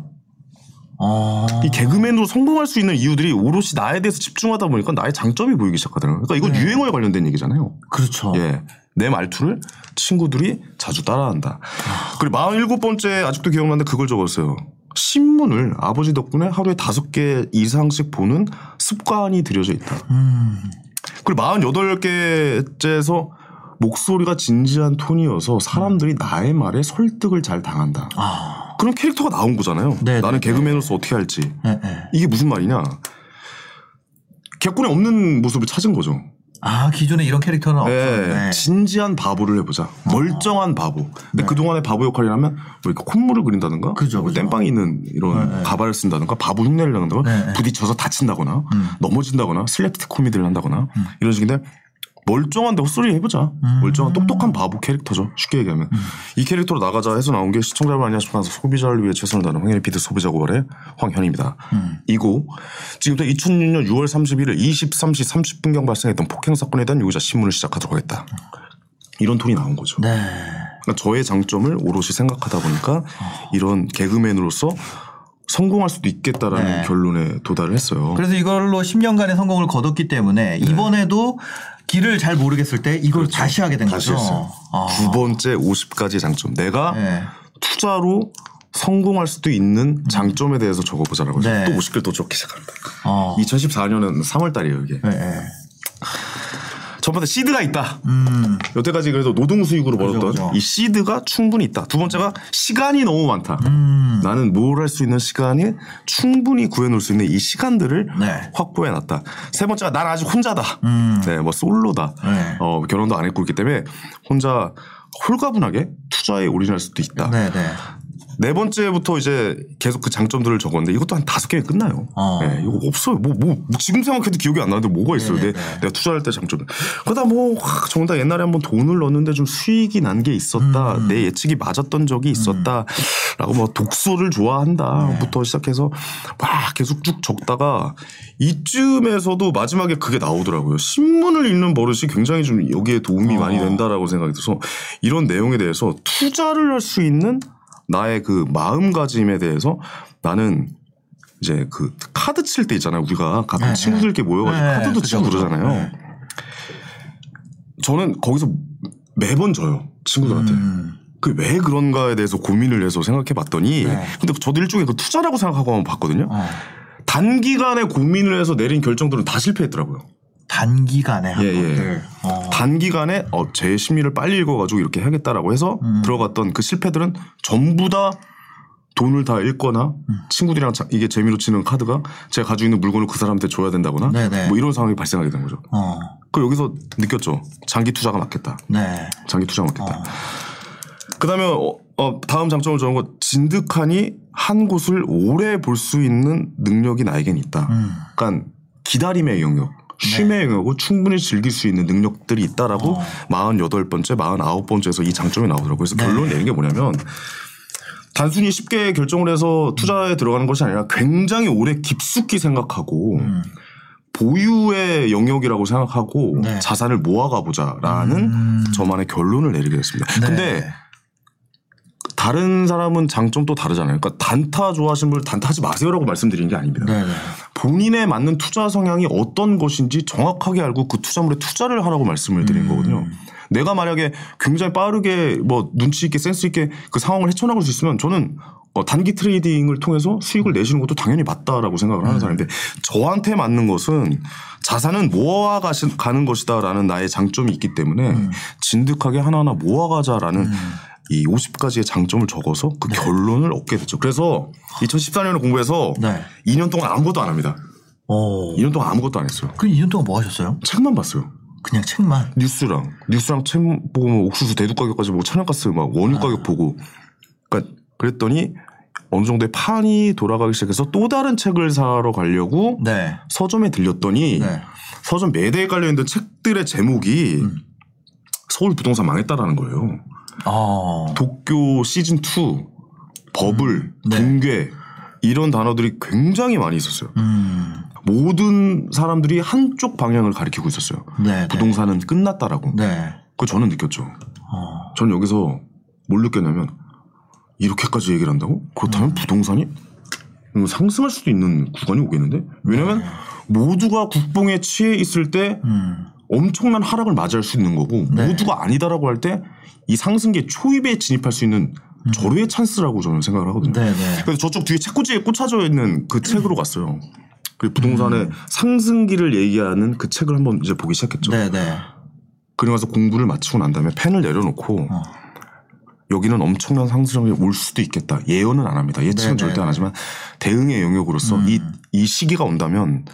아. 이 개그맨으로 성공할 수 있는 이유들이 오롯이 나에 대해서 집중하다 보니까 나의 장점이 보이기 시작하더라고요. 그러니까 이건 네. 유행어에 관련된 얘기잖아요. 그렇죠. 예. 내 말투를 친구들이 자주 따라한다. 그리고 47번째 아직도 기억나는데 그걸 적었어요. 신문을 아버지 덕분에 하루에 다섯 개 이상씩 보는 습관이 들여져 있다. 음. 그리고 48개째에서 목소리가 진지한 톤이어서 사람들이 나의 말에 설득을 잘 당한다. 아. 그런 캐릭터가 나온 거잖아요. 네, 나는 네, 개그맨으로서 어떻게 할지. 네, 네. 이게 무슨 말이냐. 객관에 없는 모습을 찾은 거죠. 아, 기존에 이런 캐릭터는 네, 없었네. 진지한 바보를 해보자. 멀쩡한 바보. 근데 그동안의 바보 역할이라면 뭐 이렇게 콧물을 그린다든가, 네. 그죠, 뭐 그죠. 땜빵이 있는 이런 네, 네. 가발을 쓴다든가, 바보 흉내를 내는다거나, 네, 네. 부딪혀서 다친다거나, 음. 넘어진다거나, 슬랩스틱 코미디를 한다거나 이런 식인데 멀쩡한데 헛소리 해보자. 음. 멀쩡한 똑똑한 바보 캐릭터죠. 쉽게 얘기하면. 이 캐릭터로 나가자 해서 나온 게 시청자 여러분 안녕하십니까. 소비자를 위해 최선을 다하는 황현희 피드 소비자 고발의 황현입니다. 음. 이고 지금부터 2006년 6월 31일 23시 30분경 발생했던 폭행 사건에 대한 요기자 신문을 시작하도록 하겠다. 이런 톤이 나온 거죠. 네. 그러니까 저의 장점을 오롯이 생각하다 보니까 이런 개그맨으로서 성공할 수도 있겠다라는 네. 결론에 도달을 했어요. 그래서 이걸로 10년간의 성공을 거뒀기 때문에 이번에도 길을 잘 모르겠을 때 이걸 다시 하게 된 네. 그렇죠. 다시 거죠. 아. 두 번째 50가지 장점. 내가 네. 투자로 성공할 수도 있는 장점에 대해서 적어보자라고 해서 네. 또 50개를 또 적기 시작합니다. 어. 2014년은 3월 달이에요, 이게. 네, 네. 첫 번째 시드가 있다. 음. 여태까지 그래도 노동 수익으로 벌었던 그죠. 이 시드가 충분히 있다. 두 번째가 시간이 너무 많다. 음. 나는 뭘 할 수 있는 시간이 충분히 구해놓을 수 있는 이 시간들을 네. 확보해놨다. 세 번째가 난 아직 혼자다. 음. 네, 뭐 솔로다. 네. 어, 결혼도 안 했고 있기 때문에 혼자 홀가분하게 투자에 올인할 수도 있다. 네, 네. 네 번째부터 이제 계속 그 장점들을 적었는데 이것도 한 다섯 개면 끝나요. 어. 네, 이거 없어요. 뭐, 뭐, 뭐 지금 생각해도 기억이 안 나는데 뭐가 있어요. 내, 네네네. 내가 투자할 때 장점. 그러다 뭐, 와, 정말 옛날에 한번 돈을 넣었는데 좀 수익이 난 게 있었다. 음. 내 예측이 맞았던 적이 있었다. 라고 뭐 독서를 좋아한다. 네. 부터 시작해서 막 계속 쭉 적다가 이쯤에서도 마지막에 그게 나오더라고요. 신문을 읽는 버릇이 굉장히 좀 여기에 도움이 많이 어. 된다라고 생각이 들어서 이런 내용에 대해서 투자를 할 수 있는 나의 그 마음가짐에 대해서 나는 이제 그 카드 칠 때 있잖아요. 우리가 가끔 네, 친구들끼리 모여가지고 네, 카드도 그죠, 치고 그죠. 그러잖아요. 네. 저는 거기서 매번 져요. 친구들한테. 음. 그왜 그런가에 대해서 고민을 해서 생각해 봤더니 네. 근데 저도 일종의 그 투자라고 생각하고 한번 봤거든요. 어. 단기간에 고민을 해서 내린 결정들은 다 실패했더라고요. 단기간에 한 예, 예. 것들. 어. 단기간에 어, 제 심리를 빨리 읽어가지고 이렇게 해야겠다라고 해서 음. 들어갔던 그 실패들은 전부 다 돈을 다 잃거나 음. 친구들이랑 자- 이게 재미로 치는 카드가 제가 가지고 있는 물건을 그 사람한테 줘야 된다거나 네네. 뭐 이런 상황이 발생하게 된 거죠. 어. 그 여기서 느꼈죠. 장기 투자가 맞겠다. 네. 장기 투자가 맞겠다. 어. 그다음에 어, 어, 다음 장점을 적은 거 진득하니 한 곳을 오래 볼 수 있는 능력이 나에겐 있다. 음. 그러니까 기다림의 영역, 쉼의 영역을 충분히 즐길 수 있는 능력들이 있다라고 어. 48번째, 49번째에서 이 장점이 나오더라고요. 그래서 네. 결론을 내는 게 뭐냐면 단순히 쉽게 결정을 해서 투자에 들어가는 것이 아니라 굉장히 오래 깊숙이 생각하고 음. 보유의 영역이라고 생각하고 네. 자산을 모아가 보자라는 음. 저만의 결론을 내리게 됐습니다. 네. 근데 다른 사람은 장점 또 다르잖아요. 그러니까 단타 좋아하시는 분들 단타하지 마세요라고 말씀드리는 게 아닙니다. 네네. 본인에 맞는 투자 성향이 어떤 것인지 정확하게 알고 그 투자물에 투자를 하라고 말씀을 드린 음. 거거든요. 내가 만약에 굉장히 빠르게 뭐 눈치 있게 센스 있게 그 상황을 헤쳐나갈 수 있으면 저는 어, 단기 trading을 통해서 수익을 내시는 것도 당연히 맞다라고 생각을 음. 하는 사람인데 저한테 맞는 것은 자산은 모아 가는 것이다라는 나의 장점이 있기 때문에 음. 진득하게 하나하나 모아가자라는 이 50가지의 장점을 적어서 그 결론을 얻게 됐죠. 그래서 2014년에 공부해서 네. 2년 동안 아무것도 안 합니다. 오. 2년 동안 아무것도 안 했어요. 그 2년 동안 뭐 하셨어요? 책만 봤어요. 그냥 책만. 뉴스랑 뉴스랑 책 보고 뭐 옥수수 대두 가격까지 보고 천연가스 막 원유 아. 가격 보고 그러니까 그랬더니 어느 정도의 판이 돌아가기 시작해서 또 다른 책을 사러 가려고 네. 서점에 들렸더니 네. 서점 매대에 깔려 있는 책들의 제목이 음. 서울 부동산 망했다라는 거예요. 어. 도쿄 시즌 2, 버블, 네. 붕괴 이런 단어들이 굉장히 많이 있었어요. 음. 모든 사람들이 한쪽 방향을 가리키고 있었어요. 네. 네. 부동산은 끝났다라고. 네. 그 저는 느꼈죠. 어. 저는 여기서 뭘 느꼈냐면 이렇게까지 얘기를 한다고? 그렇다면 부동산이 음, 상승할 수도 있는 구간이 오겠는데? 왜냐면 모두가 국뽕에 취해 있을 때 음. 엄청난 하락을 맞이할 수 있는 거고 네. 모두가 아니다라고 할 때 이 상승기의 초입에 진입할 수 있는 절호의 찬스라고 저는 생각을 하거든요. 네, 네. 그래서 저쪽 뒤에 책꽂이에 꽂혀져 있는 그 책으로 갔어요. 그 부동산의 음. 상승기를 얘기하는 그 책을 한번 이제 보기 시작했죠. 네, 네. 그리고 나서 공부를 마치고 난 다음에 펜을 내려놓고 어. 여기는 엄청난 상승이 올 수도 있겠다. 예언은 안 합니다. 예측은 네네. 절대 안 하지만 대응의 영역으로서 음. 이, 이 시기가 온다면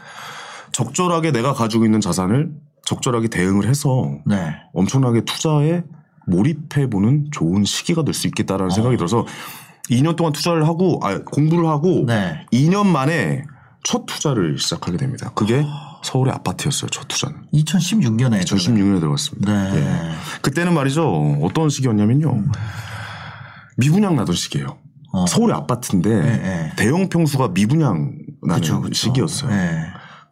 적절하게 내가 가지고 있는 자산을 적절하게 대응을 해서 네. 엄청나게 투자에 몰입해보는 좋은 시기가 될 수 있겠다라는 생각이 들어서 2년 동안 투자를 하고, 아, 공부를 하고 네. 2년 만에 첫 투자를 시작하게 됩니다. 그게 서울의 아파트였어요. 첫 투자는. 2016년에 2016년에 들어갔습니다. 네. 예. 그때는 말이죠. 어떤 시기였냐면요. 미분양 나던 시기예요. 어. 서울의 아파트인데 네, 네. 대형 평수가 미분양 나는 그쵸, 그쵸. 시기였어요. 네.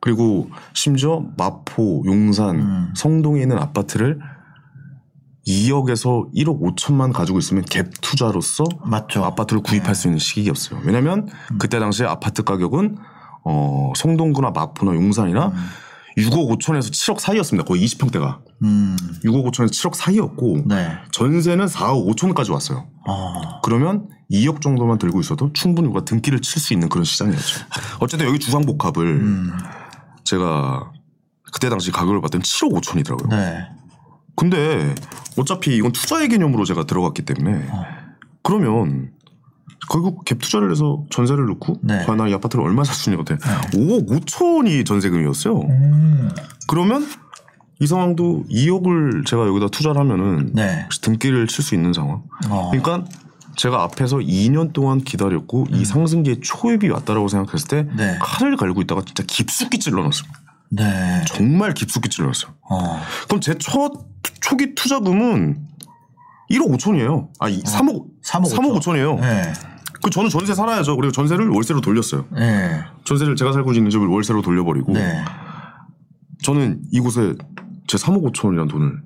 그리고 심지어 마포, 용산, 음. 성동에 있는 아파트를 2억에서 1억 5천만 가지고 있으면 갭 투자로서 맞죠. 네. 아파트를 구입할 수 있는 시기였어요. 왜냐하면 음. 그때 당시에 아파트 가격은 어, 성동구나 마포나 용산이나 6억 5천에서 7억 사이였습니다. 거의 20평대가. 음. 6억 5천에서 7억 사이였고 네. 전세는 4억 5천까지 왔어요. 어. 그러면 2억 정도만 들고 있어도 충분히 우리가 등기를 칠 수 있는 그런 시장이었죠. 어쨌든 여기 주상복합을 음. 제가 그때 당시 가격을 봤더니 7억 5천이더라고요. 네. 근데 어차피 이건 투자의 개념으로 제가 들어갔기 때문에 어. 그러면 결국 갭 투자를 해서 전세를 넣고 네. 과연 나이 아파트를 얼마 살수것 같아. 5억 5천이 전세금이었어요. 음. 그러면 이 상황도 2억을 제가 여기다 투자를 하면은 네. 등기를 칠 수 있는 상황. 어. 그러니까 제가 앞에서 2년 동안 기다렸고 이 상승기의 초입이 왔다라고 생각했을 때 음. 네. 칼을 갈고 있다가 진짜 깊숙이 찔러놨어요. 네. 정말 깊숙이 찔러놨어요. 어. 그럼 제 첫 초기 투자금은 1억 5천이에요. 아, 이 3억 3억 3억 5천 이에요. 네. 그 저는 전세 살아야죠. 그리고 전세를 월세로 돌렸어요. 네. 전세를 제가 살고 있는 집을 월세로 돌려버리고 네. 저는 이곳에 제 3억 5천이라는 돈을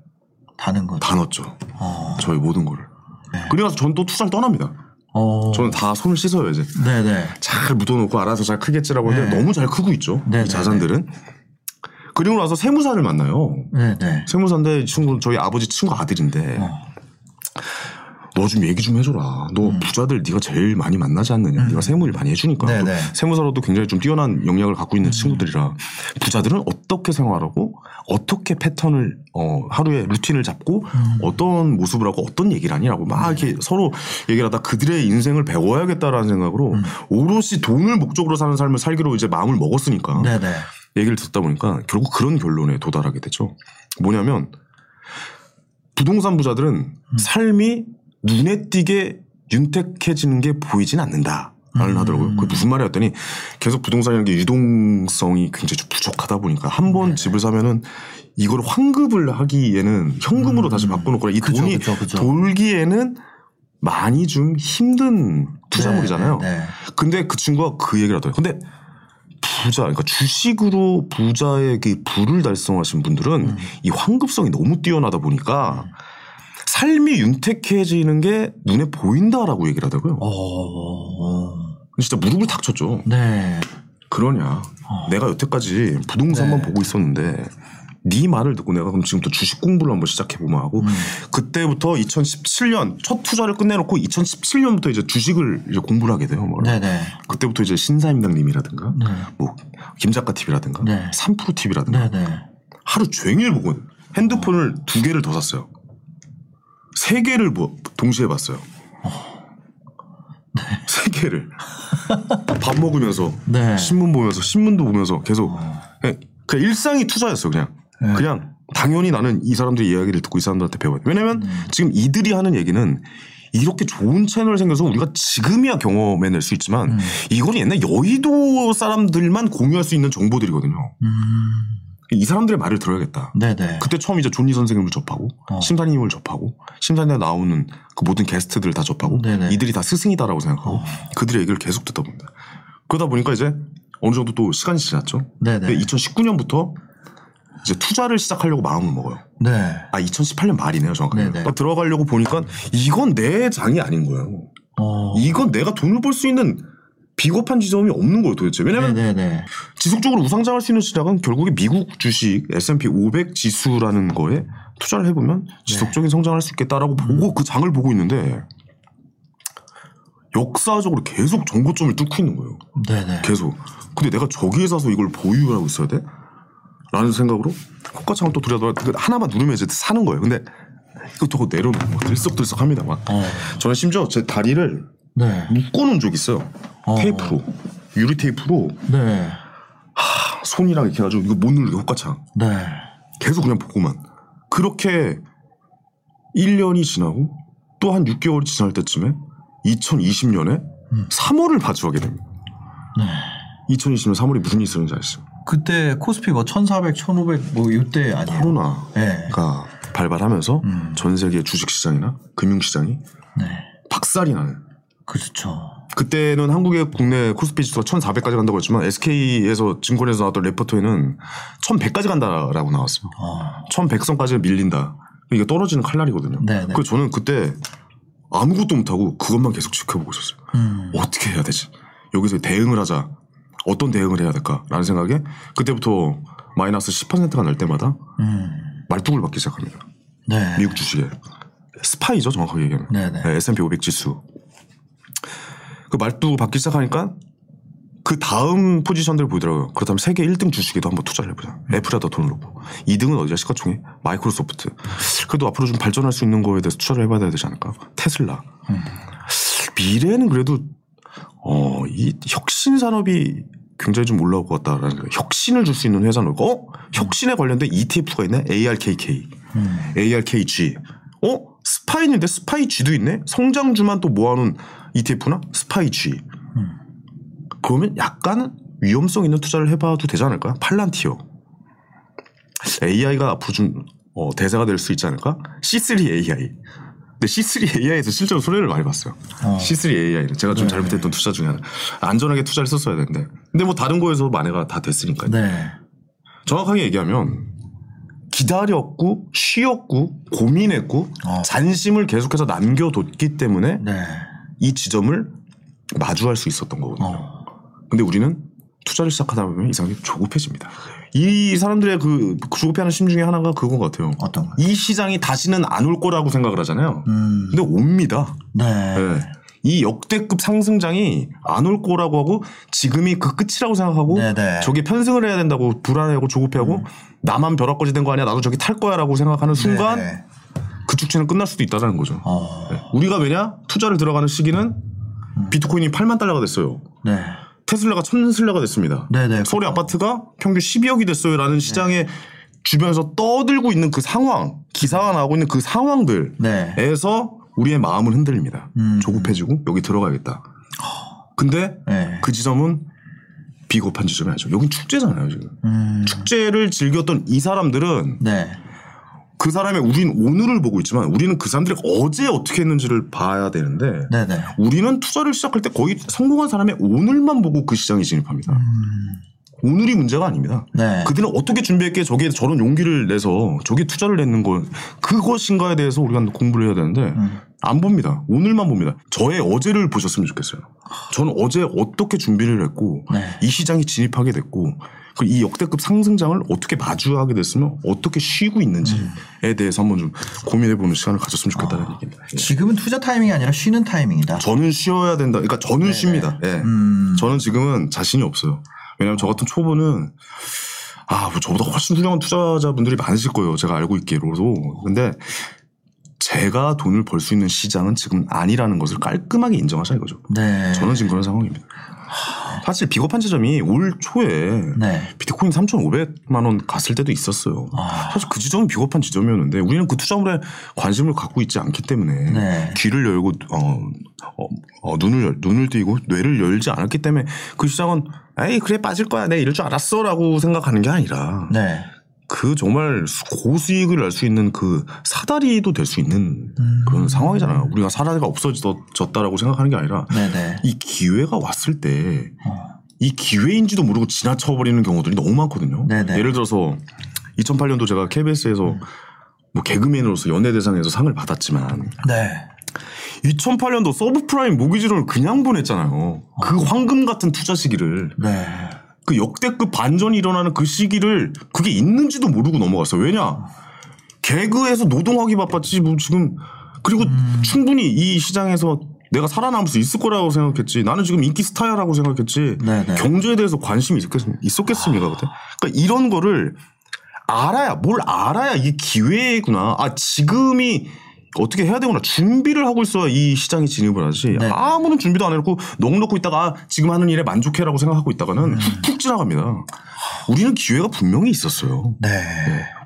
다는 거. 다 넣었죠. 어. 저의 모든 거를. 네. 그리고 나서 저는 또 투자를 떠납니다. 어. 저는 다 손을 씻어요 이제. 네네. 잘 묻어놓고 알아서 잘 크겠지라고 하는데 네. 너무 잘 크고 있죠. 네, 이 네, 자산들은. 그리고 나서 세무사를 만나요. 네네. 세무사인데 이 친구는 저희 아버지 친구 아들인데 어. 너 좀 얘기 좀 해줘라. 너 부자들 네가 제일 많이 만나지 않느냐. 네가 세무일 많이 해주니까. 음. 네네. 또 세무사로도 굉장히 좀 뛰어난 역량을 갖고 음. 있는 친구들이라 부자들은 어떻게 생활하고 어떻게 패턴을 어, 하루에 루틴을 잡고 음. 어떤 모습을 하고 어떤 얘기를 하냐라고 막 이렇게 서로 얘기를 하다 그들의 인생을 배워야겠다라는 생각으로 음. 오롯이 돈을 목적으로 사는 삶을 살기로 이제 마음을 먹었으니까 네네. 얘기를 듣다 보니까 결국 그런 결론에 도달하게 되죠. 뭐냐면 부동산 부자들은 음. 삶이 눈에 띄게 윤택해지는 게 보이진 않는다. 라는 음. 하더라고요. 그게 무슨 말이야 했더니 계속 부동산이라는 게 유동성이 굉장히 좀 부족하다 보니까 한 네. 번 집을 사면은 이걸 환급을 하기에는 현금으로 다시 바꿔놓거나 이 음. 그죠, 돈이 그죠, 그죠. 돌기에는 많이 좀 힘든 투자물이잖아요. 네, 네, 네. 근데 그 친구가 그 얘기를 하더라고요. 근데 부자, 그러니까 주식으로 부자의 그 부를 달성하신 분들은 음. 이 환급성이 너무 뛰어나다 보니까 삶이 윤택해지는 게 눈에 보인다라고 얘기를 하더라고요. 어. 진짜 무릎을 탁 쳤죠. 네. 그러냐. 내가 여태까지 부동산만 네. 보고 있었는데 네 말을 듣고 내가 그럼 지금부터 주식 공부를 한번 시작해보면 하고 음. 그때부터 2017년 첫 투자를 끝내놓고 2017년부터 이제 주식을 이제 공부를 하게 돼요. 뭐. 네네. 그때부터 이제 신사임당님이라든가 네. 뭐 김 작가 TV라든가 네. 3프로 TV라든가 네네. 하루 종일 보고 핸드폰을 두 개를 더 샀어요. 세 개를 뭐 동시에 봤어요. 세 개를 밥 먹으면서 네. 신문 보면서 신문도 보면서 계속 그냥, 그냥 일상이 투자였어요. 그냥 네. 그냥 당연히 나는 이 사람들의 이야기를 듣고 이 사람들한테 배워야 돼. 왜냐면 음. 지금 이들이 하는 얘기는 이렇게 좋은 채널 생겨서 우리가 지금이야 경험해낼 수 있지만 음. 이건 옛날 여의도 사람들만 공유할 수 있는 정보들이거든요. 음. 이 사람들의 말을 들어야겠다. 네네. 그때 처음 이제 존니 선생님을 접하고 어. 심사님을 접하고 심사님에 나오는 그 모든 게스트들을 다 접하고 네네. 이들이 다 스승이다라고 생각하고 어. 그들의 얘기를 계속 듣다 봅니다. 그러다 보니까 이제 어느 정도 또 시간이 지났죠. 네네. 근데 2019년부터 이제 투자를 시작하려고 마음을 먹어요. 네. 아 2018년 말이네요 정확하게. 그러니까 들어가려고 보니까 이건 내 장이 아닌 거예요. 어. 이건 내가 돈을 벌 수 있는 비겁한 지점이 없는 거예요 도대체. 왜냐면 네네네. 지속적으로 우상장할 수 있는 시장은 결국에 미국 주식 S&P 500 지수라는 거에 투자를 해보면 네. 지속적인 성장할 수 있겠다라고 보고 그 장을 보고 있는데 역사적으로 계속 정고점을 뚫고 있는 거예요. 네네. 계속. 근데 내가 저기에 사서 이걸 보유하고 있어야 돼? 라는 생각으로 코카창을 또 들여다 하나만 누르면 이제 사는 거예요. 근데 이것도 내려놓고 들썩들썩 합니다. 막. 어. 저는 심지어 제 다리를 네. 묶어놓은 적이 있어요. 어. 테이프로. 유리 테이프로 네. 손이랑 이렇게 해가지고 이거 못 누르게 호가창 네. 계속 그냥 보고만 그렇게 1년이 지나고 또 한 6개월이 지날 때쯤에 2020년에 3월을 마주하게 됩니다. 네. 2020년 3월에 무슨 일이 있었는지 아시죠? 그때 코스피 뭐 1400, 1500 뭐 이때 아니에요? 코로나가 네. 발발하면서 음. 전 세계 주식시장이나 금융시장이 네. 박살이 나는 그렇죠. 그때는 한국의 국내 코스피 지수가 1,400까지 간다고 했지만 SK에서 증권에서 나왔던 레포트에는 1,100까지 간다라고 나왔어요. 어. 1100선까지 밀린다. 이게 떨어지는 칼날이거든요. 네네. 그래서 저는 그때 아무것도 못하고 그것만 계속 지켜보고 있었어요. 음. 어떻게 해야 되지? 여기서 대응을 하자. 어떤 대응을 해야 될까라는 생각에 그때부터 마이너스 10%가 날 때마다 음. 말뚝을 받기 시작합니다. 네. 미국 주식에. 스파이죠, 정확하게 얘기하면. 네네. 네, S&P 500 지수. 그 말뚝을 받기 시작하니까 그 다음 포지션들을 보더라고요. 그렇다면 세계 1등 주식에도 한번 투자를 해보자. 애플에다 돈을 넣고. 2등은 어디야? 시가총액? 마이크로소프트. 그래도 앞으로 좀 발전할 수 있는 거에 대해서 투자를 해봐야 되지 않을까? 테슬라. 미래는 그래도 어, 이 혁신 산업이 굉장히 좀 올라올 것 같다라는 거예요. 혁신을 줄 수 있는 회사는 어? 혁신에 관련된 ETF가 있네. ARKK. 음. ARKG. 어? 스파이인데 스파이G도 있네. 성장주만 또 모아놓은 ETF나 스파이G. 그러면 약간은 위험성 있는 투자를 해봐도 되지 않을까? 팔란티어. AI가 앞으로 좀 어, 대세가 될 수 있지 않을까? C3 AI. 근데 C3 AI에서 실제로 손해를 많이 봤어요. 어. C3 AI는 제가 좀 네. 잘못했던 투자 중에 하나. 안전하게 투자를 했었어야 되는데. 근데 뭐 다른 거에서 만회가 다 됐으니까요. 네. 정확하게 얘기하면 기다렸고 쉬었고 고민했고 어. 잔심을 계속해서 남겨뒀기 때문에 네. 이 지점을 마주할 수 있었던 거거든요. 어. 근데 우리는 투자를 시작하다 보면 이상하게 조급해집니다. 이 사람들의 그 조급해하는 심 중에 하나가 그건 것 같아요. 어떤 거? 이 시장이 다시는 안 올 거라고 생각을 하잖아요. 음. 근데 옵니다. 네. 네. 이 역대급 상승장이 안 올 거라고 하고 지금이 그 끝이라고 생각하고 네네. 저게 편승을 해야 된다고 불안해하고 조급해하고 나만 벼락거지 된 거 아니야 나도 저기 탈 거야라고 생각하는 순간 네네. 그 축제는 끝날 수도 있다는 거죠. 어. 네. 우리가 왜냐 투자를 들어가는 시기는 비트코인이 8만 달러가 됐어요. 네. 테슬라가 천슬라가 됐습니다. 네네. 서울의 아파트가 평균 12억이 됐어요라는 시장에 주변에서 떠들고 있는 그 상황, 기사가 나오고 있는 그 상황들에서 네. 우리의 마음은 흔들립니다. 음. 조급해지고 여기 들어가야겠다. 근데 네. 그 지점은 비겁한 지점이 아니죠. 여긴 축제잖아요, 지금. 음. 축제를 즐겼던 이 사람들은 네. 그 사람의 우린 오늘을 보고 있지만 우리는 그 사람들이 어제 어떻게 했는지를 봐야 되는데 네네. 우리는 투자를 시작할 때 거의 성공한 사람의 오늘만 보고 그 시장에 진입합니다. 오늘이 문제가 아닙니다. 음. 네. 그들은 어떻게 준비했기에 저기에 저런 용기를 내서 저기에 투자를 냈는 걸 그것인가에 대해서 우리가 공부를 해야 되는데 음. 안 봅니다. 오늘만 봅니다. 저의 어제를 보셨으면 좋겠어요. 저는 어제 어떻게 준비를 했고 네. 이 시장에 진입하게 됐고 그리고 이 역대급 상승장을 어떻게 마주하게 됐으면 어떻게 쉬고 있는지에 음. 대해서 한번 좀 고민해 보는 시간을 가졌으면 좋겠다는 아. 얘기입니다. 예. 지금은 투자 타이밍이 아니라 쉬는 타이밍이다. 저는 쉬어야 된다. 그러니까 저는 쉽니다. 예. 음. 저는 지금은 자신이 없어요. 왜냐하면 저 같은 초보는 아, 뭐 저보다 훨씬 훌륭한 투자자분들이 많으실 거예요. 제가 알고 있기로도. 근데 제가 돈을 벌 수 있는 시장은 지금 아니라는 것을 깔끔하게 인정하자 이거죠. 네. 저는 지금 그런 상황입니다. 사실 비겁한 지점이 올 초에 네. 비트코인 3,500만 원 갔을 때도 있었어요. 아. 사실 그 지점은 비겁한 지점이었는데 우리는 그 투자물에 관심을 갖고 있지 않기 때문에 네. 귀를 열고 어, 어, 어, 눈을 열- 눈을 띄고 뇌를 열지 않았기 때문에 그 시장은 에이 그래 빠질 거야 내 이럴 줄 알았어라고 생각하는 게 아니라 네. 그 정말 수- 고수익을 낼 수 있는 그 사다리도 될 수 있는 음. 그런 상황이잖아요. 우리가 사다리가 없어졌다라고 생각하는 게 아니라 네네. 이 기회가 왔을 때 어. 이 기회인지도 모르고 지나쳐버리는 경우들이 너무 많거든요. 네네. 예를 들어서 2008년도 제가 KBS에서 뭐 개그맨으로서 연예대상에서 상을 받았지만 네. 2008년도 서브프라임 모기지론을 그냥 보냈잖아요. 그 황금 같은 투자 시기를 네. 그 역대급 반전이 일어나는 그 시기를 그게 있는지도 모르고 넘어갔어요. 왜냐? 개그에서 노동하기 바빴지 뭐 지금 그리고 음. 충분히 이 시장에서 내가 살아남을 수 있을 거라고 생각했지. 나는 지금 인기 스타야라고 생각했지. 네네. 경제에 대해서 관심이 있었겠 습니까? 있었겠습니까? 그때? 그러니까 이런 거를 알아야 뭘 알아야 이게 기회구나. 아 지금이 어떻게 해야 되구나. 준비를 하고 있어야 이 시장에 진입을 하지. 네. 아무런 준비도 안 해놓고 넋 놓고 있다가 아, 지금 하는 일에 만족해라고 생각하고 있다가는 음. 훅훅 지나갑니다. 우리는 기회가 분명히 있었어요. 네.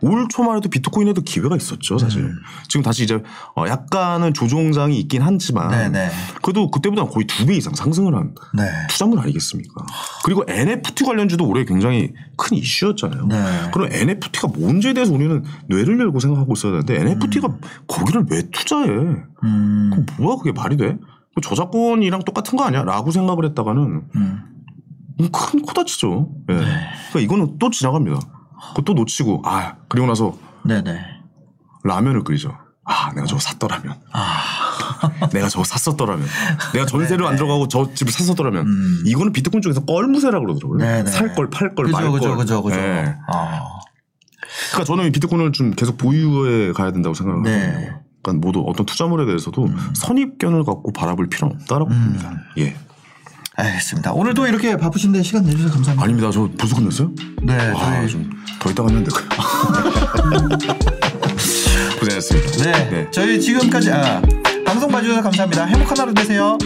올 초만 해도 비트코인에도 기회가 있었죠, 사실. 음. 지금 다시 이제 어, 약간은 조종장이 있긴 하지만 네네. 그래도 그때보다 거의 두 배 이상 상승을 한 네. 투자물 아니겠습니까? 그리고 NFT 관련주도 올해 굉장히 큰 이슈였잖아요. 네. 그럼 NFT가 뭔지에 대해서 우리는 뇌를 열고 생각하고 있어야 되는데 NFT가 거기를 왜 투자해? 음. 그 뭐야 그게 말이 돼? 그 저작권이랑 똑같은 거 아니야? 라고 생각을 했다가는 음. 큰 코다치죠. 예. 그러니까 이거는 또 지나갑니다. 그거 또 놓치고 아 그리고 나서 네네. 라면을 끓이죠. 아 내가 저거 샀더라면. [LAUGHS] 내가 저거 샀었더라면. 내가 전세를 안 들어가고 저 집을 샀었더라면. 음. 이거는 비트코인 중에서 껄무세라 그러더라고요. 네네. 살 걸, 팔 걸, 말 걸. 그죠, 그죠, 그죠. 예. 아. 그러니까 저는 이 비트코인을 좀 계속 보유해 가야 된다고 생각을 네. 합니다. 그러니까 모두 어떤 투자물에 대해서도 선입견을 갖고 바라볼 필요는 없다라고 음. 봅니다. 예. 알겠습니다. 오늘도 이렇게 바쁘신데 시간 내주셔서 감사합니다. 아닙니다. 저 벌써 끝냈어요? 네, 아, 저희 좀더 있다가 했는데. [LAUGHS] 고생하셨습니다. 네, 저희 지금까지 아, 방송 봐주셔서 감사합니다. 행복한 하루 되세요.